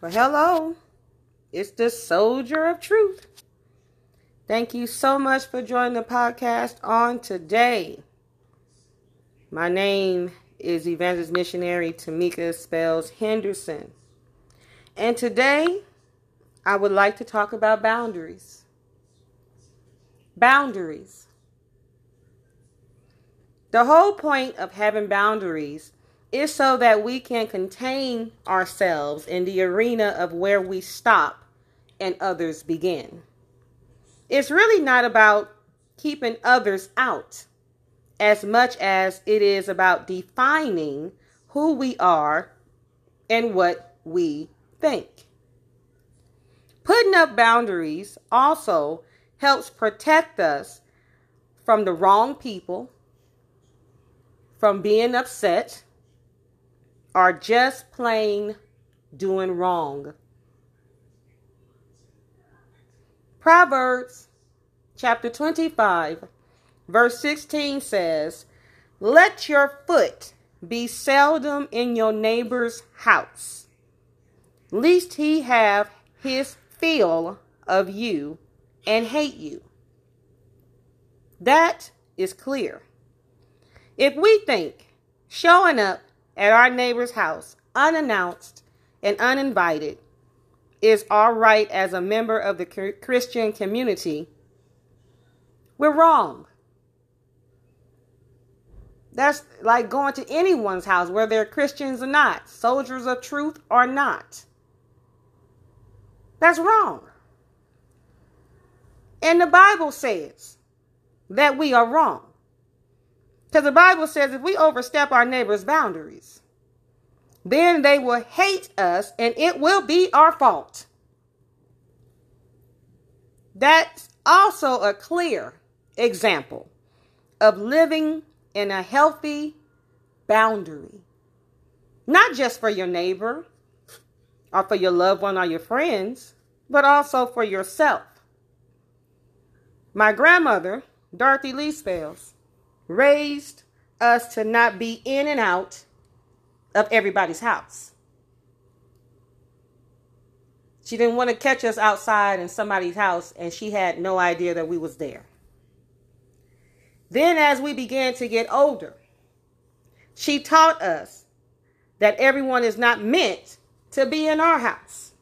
Well, hello. It's the Soldier of Truth. Thank you so much for joining the podcast on today. My name is Evangelist Missionary Tamika Spells Henderson. And today, I would like to talk about boundaries. Boundaries. The whole point of having boundaries is so that we can contain ourselves in the arena of where we stop and others begin. It's really not about keeping others out as much as it is about defining who we are and what we think. Putting up boundaries also helps protect us from the wrong people, from being upset, are just plain doing wrong. Proverbs chapter 25, verse 16 says, Let your foot be seldom in your neighbor's house, lest he have his fill of you and hate you. That is clear. If we think showing up at our neighbor's house, unannounced and uninvited, is all right as a member of the Christian community, we're wrong. That's like going to anyone's house, whether they're Christians or not, soldiers of truth or not. That's wrong. And the Bible says that we are wrong. Because the Bible says if we overstep our neighbor's boundaries, then they will hate us and it will be our fault. That's also a clear example of living in a healthy boundary. Not just for your neighbor or for your loved one or your friends, but also for yourself. My grandmother, Dorothy Lee Spells, raised us to not be in and out of everybody's house. She didn't want to catch us outside in somebody's house and she had no idea that we was there. Then as we began to get older, she taught us that everyone is not meant to be in our house.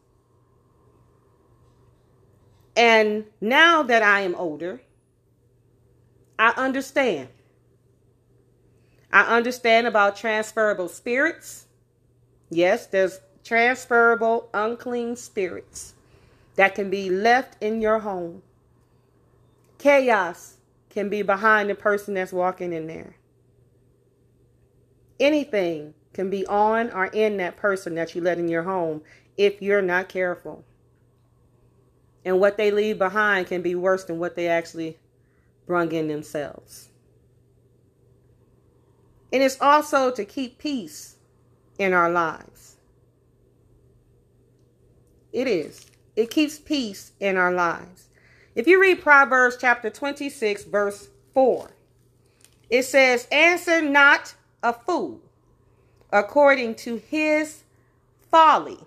And now that I am older, I understand I understand about transferable spirits. Yes, there's transferable unclean spirits that can be left in your home. Chaos can be behind the person that's walking in there. Anything can be on or in that person that you let in your home if you're not careful. And what they leave behind can be worse than what they actually brung in themselves. And it's also to keep peace in our lives. It is. It keeps peace in our lives. If you read Proverbs chapter 26, verse 4, it says, Answer not a fool according to his folly,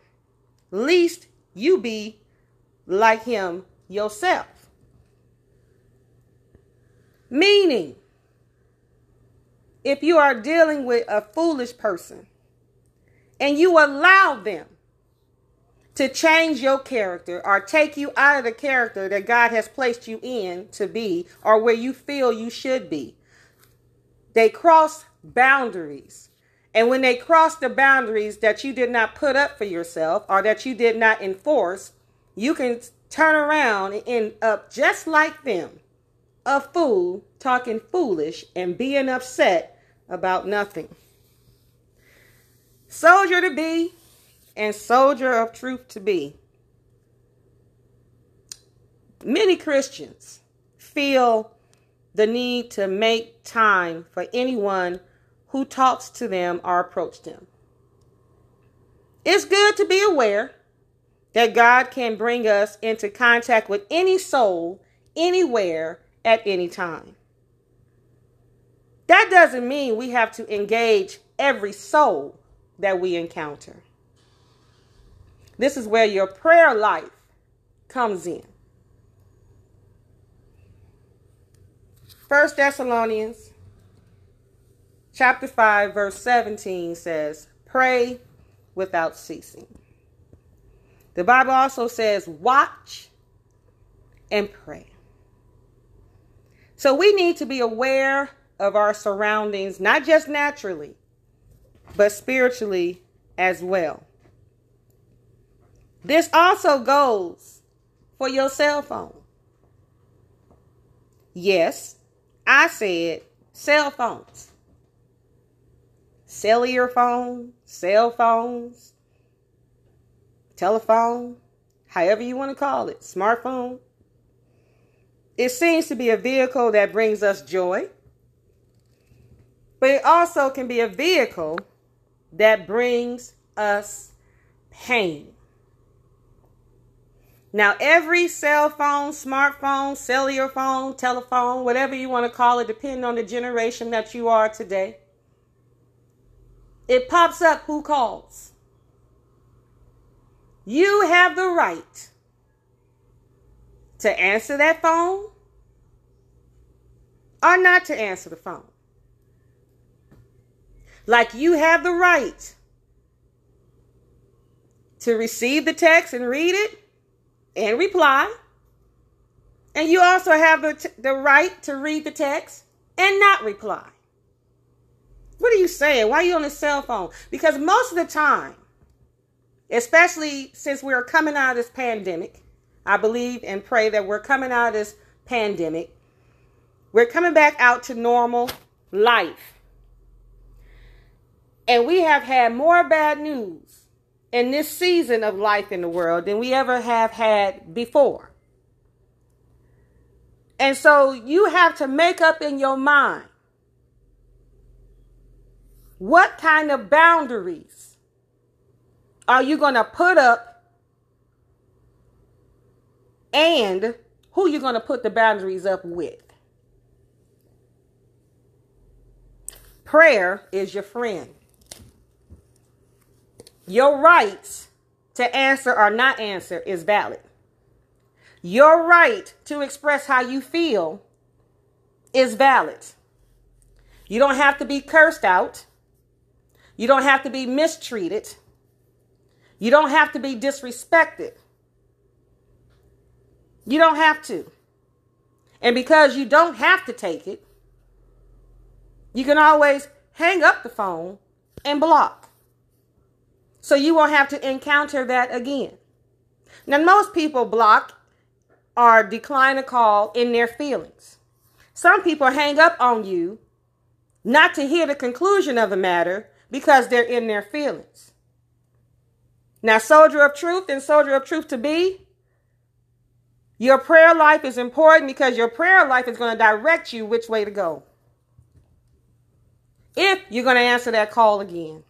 lest you be like him yourself. Meaning, if you are dealing with a foolish person and you allow them to change your character or take you out of the character that God has placed you in to be or where you feel you should be, they cross boundaries. And when they cross the boundaries that you did not put up for yourself or that you did not enforce, you can turn around and end up just like them a fool talking foolish and being upset about nothing. Soldier to be and soldier of truth to be. Many Christians feel the need to make time for anyone who talks to them or approach them. It's good to be aware that God can bring us into contact with any soul, anywhere, at any time. That doesn't mean we have to engage every soul that we encounter. This is where your prayer life comes in. First Thessalonians chapter 5 verse 17 says, "Pray without ceasing." The Bible also says, "Watch and pray." So we need to be aware of our surroundings, not just naturally, but spiritually as well. This also goes for your cell phone. Yes, I said cell phones. Cellular phone, cell phones, telephone, however you want to call it, smartphone. It seems to be a vehicle that brings us joy, but it also can be a vehicle that brings us pain. Now, every cell phone, smartphone, cellular phone, telephone, whatever you want to call it, depending on the generation that you are today, it pops up who calls. You have the right to answer that phone or not to answer the phone. Like you have the right to receive the text and read it and reply. And you also have the, t- the right to read the text and not reply. What are you saying? Why are you on the cell phone? Because most of the time, especially since we're coming out of this pandemic, I believe and pray that we're coming out of this pandemic. We're coming back out to normal life. And we have had more bad news in this season of life in the world than we ever have had before. And so you have to make up in your mind what kind of boundaries are you going to put up and who you're going to put the boundaries up with. Prayer is your friend. Your rights to answer or not answer is valid. Your right to express how you feel is valid. You don't have to be cursed out. You don't have to be mistreated. You don't have to be disrespected. You don't have to. And because you don't have to take it, you can always hang up the phone and block. So you won't have to encounter that again. Now, most people block or decline a call in their feelings. Some people hang up on you not to hear the conclusion of the matter because they're in their feelings. Now, soldier of truth and soldier of truth to be, your prayer life is important because your prayer life is going to direct you which way to go. If you're going to answer that call again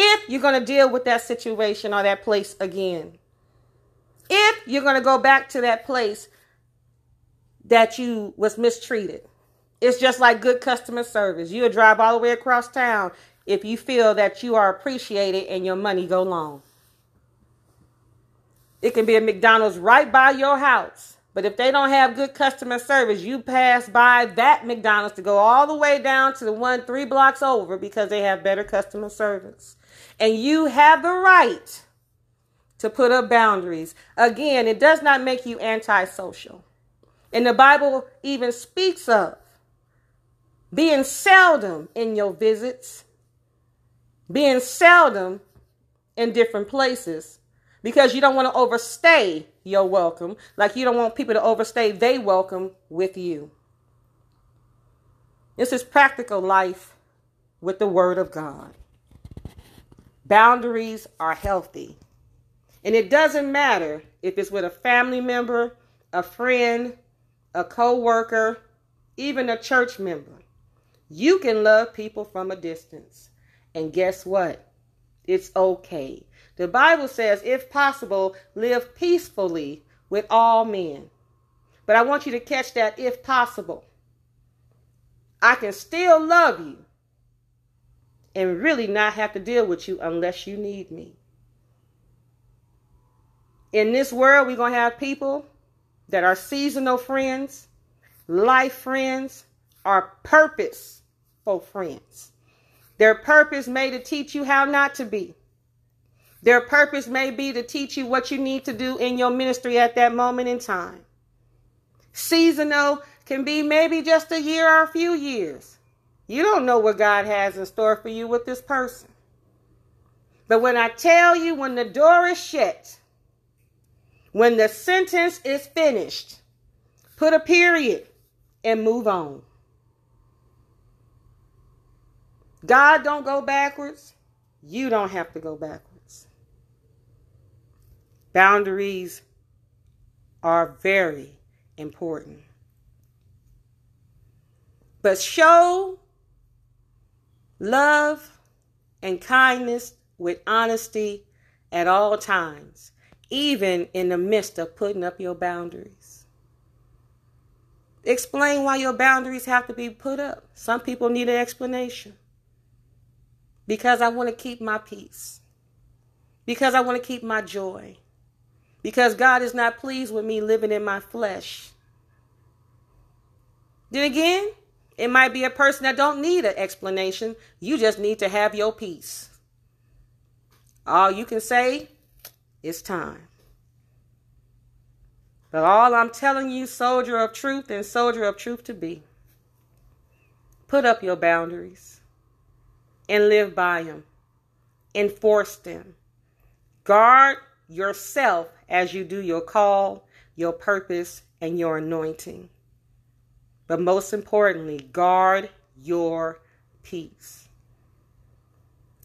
if you're going to deal with that situation or that place again. If you're going to go back to that place that you was mistreated. It's just like good customer service. You'll drive all the way across town if you feel that you are appreciated and your money go long. It can be a McDonald's right by your house. But if they don't have good customer service, you pass by that McDonald's to go all the way down to the one three blocks over because they have better customer service. And you have the right to put up boundaries. Again, it does not make you antisocial. And the Bible even speaks of being seldom in your visits, being seldom in different places because you don't want to overstay your welcome, like you don't want people to overstay they welcome with you. This is practical life with the Word of God. Boundaries are healthy. And it doesn't matter if it's with a family member, a friend, a co worker, even a church member. You can love people from a distance. And guess what? It's okay. The Bible says, if possible, live peacefully with all men. But I want you to catch that if possible. I can still love you and really not have to deal with you unless you need me. In this world, we're going to have people that are seasonal friends, life friends, or purposeful friends. Their purpose may to teach you how not to be. Their purpose may be to teach you what you need to do in your ministry at that moment in time. Seasonal can be maybe just a year or a few years. You don't know what God has in store for you with this person. But when I tell you, when the door is shut, when the sentence is finished, put a period and move on. God don't go backwards. You don't have to go backwards. Boundaries are very important. But show love and kindness with honesty at all times, even in the midst of putting up your boundaries. Explain why your boundaries have to be put up. Some people need an explanation. Because I want to keep my peace. Because I want to keep my joy. Because God is not pleased with me living in my flesh. Then again, it might be a person that don't need an explanation. You just need to have your peace. All you can say is time. But all I'm telling you, soldier of truth and soldier of truth to be, put up your boundaries and live by them. Enforce them. Guard yourself as you do your call, your purpose, and your anointing. But most importantly, guard your peace.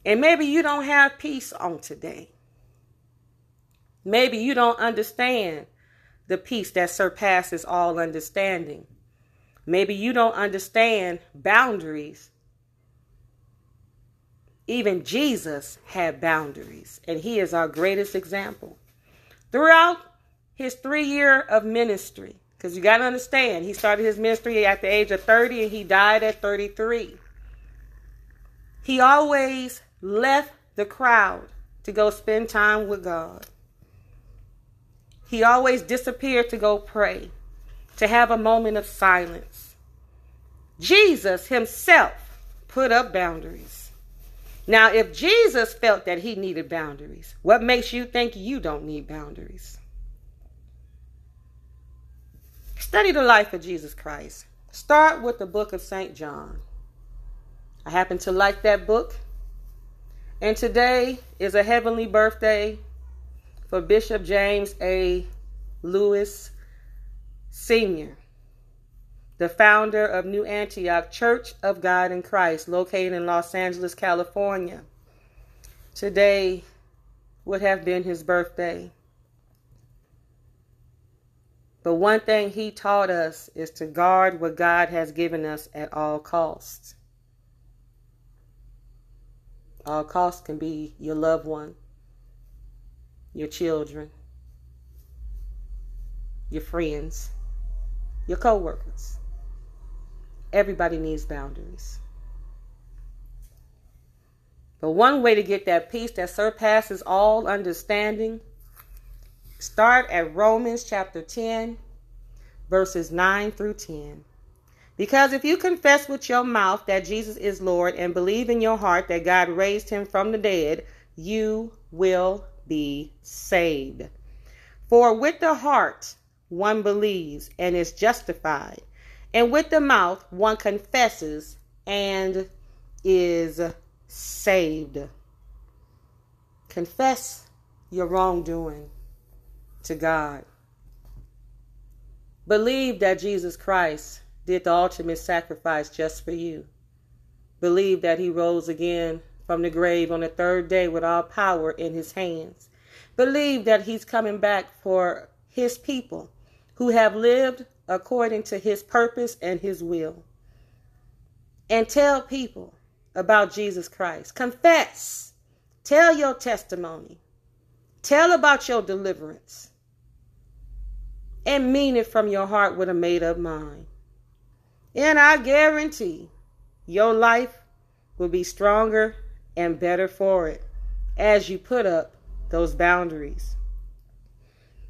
And maybe you don't have peace on today. Maybe you don't understand the peace that surpasses all understanding. Maybe you don't understand boundaries. Even Jesus had boundaries, and he is our greatest example. Throughout his three year of ministry, because you got to understand, he started his ministry at the age of 30 and he died at 33. He always left the crowd to go spend time with God. He always disappeared to go pray, to have a moment of silence. Jesus himself put up boundaries. Now, if Jesus felt that he needed boundaries, what makes you think you don't need boundaries? Study the life of Jesus Christ. Start with the book of St. John. I happen to like that book. And today is a heavenly birthday for Bishop James A. Lewis Sr., the founder of New Antioch Church of God in Christ, located in Los Angeles, California. Today would have been his birthday. But one thing he taught us is to guard what God has given us at all costs. All costs can be your loved one, your children, your friends, your coworkers. Everybody needs boundaries. But one way to get that peace that surpasses all understanding, start at Romans chapter 10, verses 9 through 10. Because if you confess with your mouth that Jesus is Lord and believe in your heart that God raised him from the dead, you will be saved. For with the heart one believes and is justified, and with the mouth one confesses and is saved. Confess your wrongdoing to God. Believe that Jesus Christ did the ultimate sacrifice just for you. Believe that he rose again from the grave on the third day with all power in his hands. Believe that he's coming back for his people who have lived according to his purpose and his will. And tell people about Jesus Christ. Confess. Tell your testimony. Tell about your deliverance. And mean it from your heart with a made up mind. And I guarantee your life will be stronger and better for it as you put up those boundaries.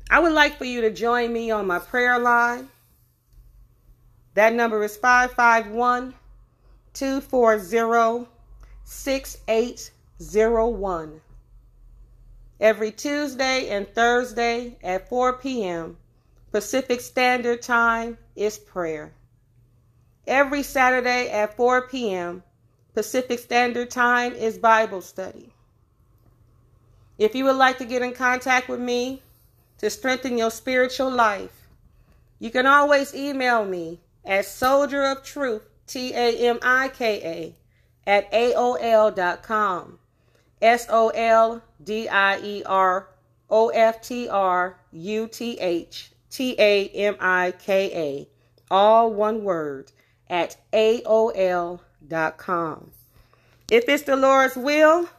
I would like for you to join me on my prayer line. That number is 551 240 6801. Every Tuesday and Thursday at 4 p.m. Pacific Standard Time is prayer. Every Saturday at 4 p.m. Pacific Standard Time is Bible study. If you would like to get in contact with me to strengthen your spiritual life, you can always email me at soldier of truth, T A M I K A, at AOL.com. S O L D I E R O F T R U T H T A M I K A, all one word, at AOL.com. If it's the Lord's will,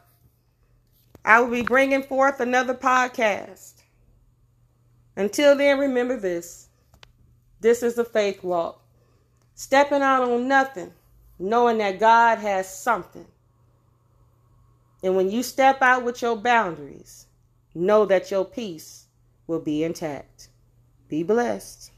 I will be bringing forth another podcast. Until then, remember this this is the faith walk. Stepping out on nothing, knowing that God has something. And when you step out with your boundaries, know that your peace will be intact. Be blessed.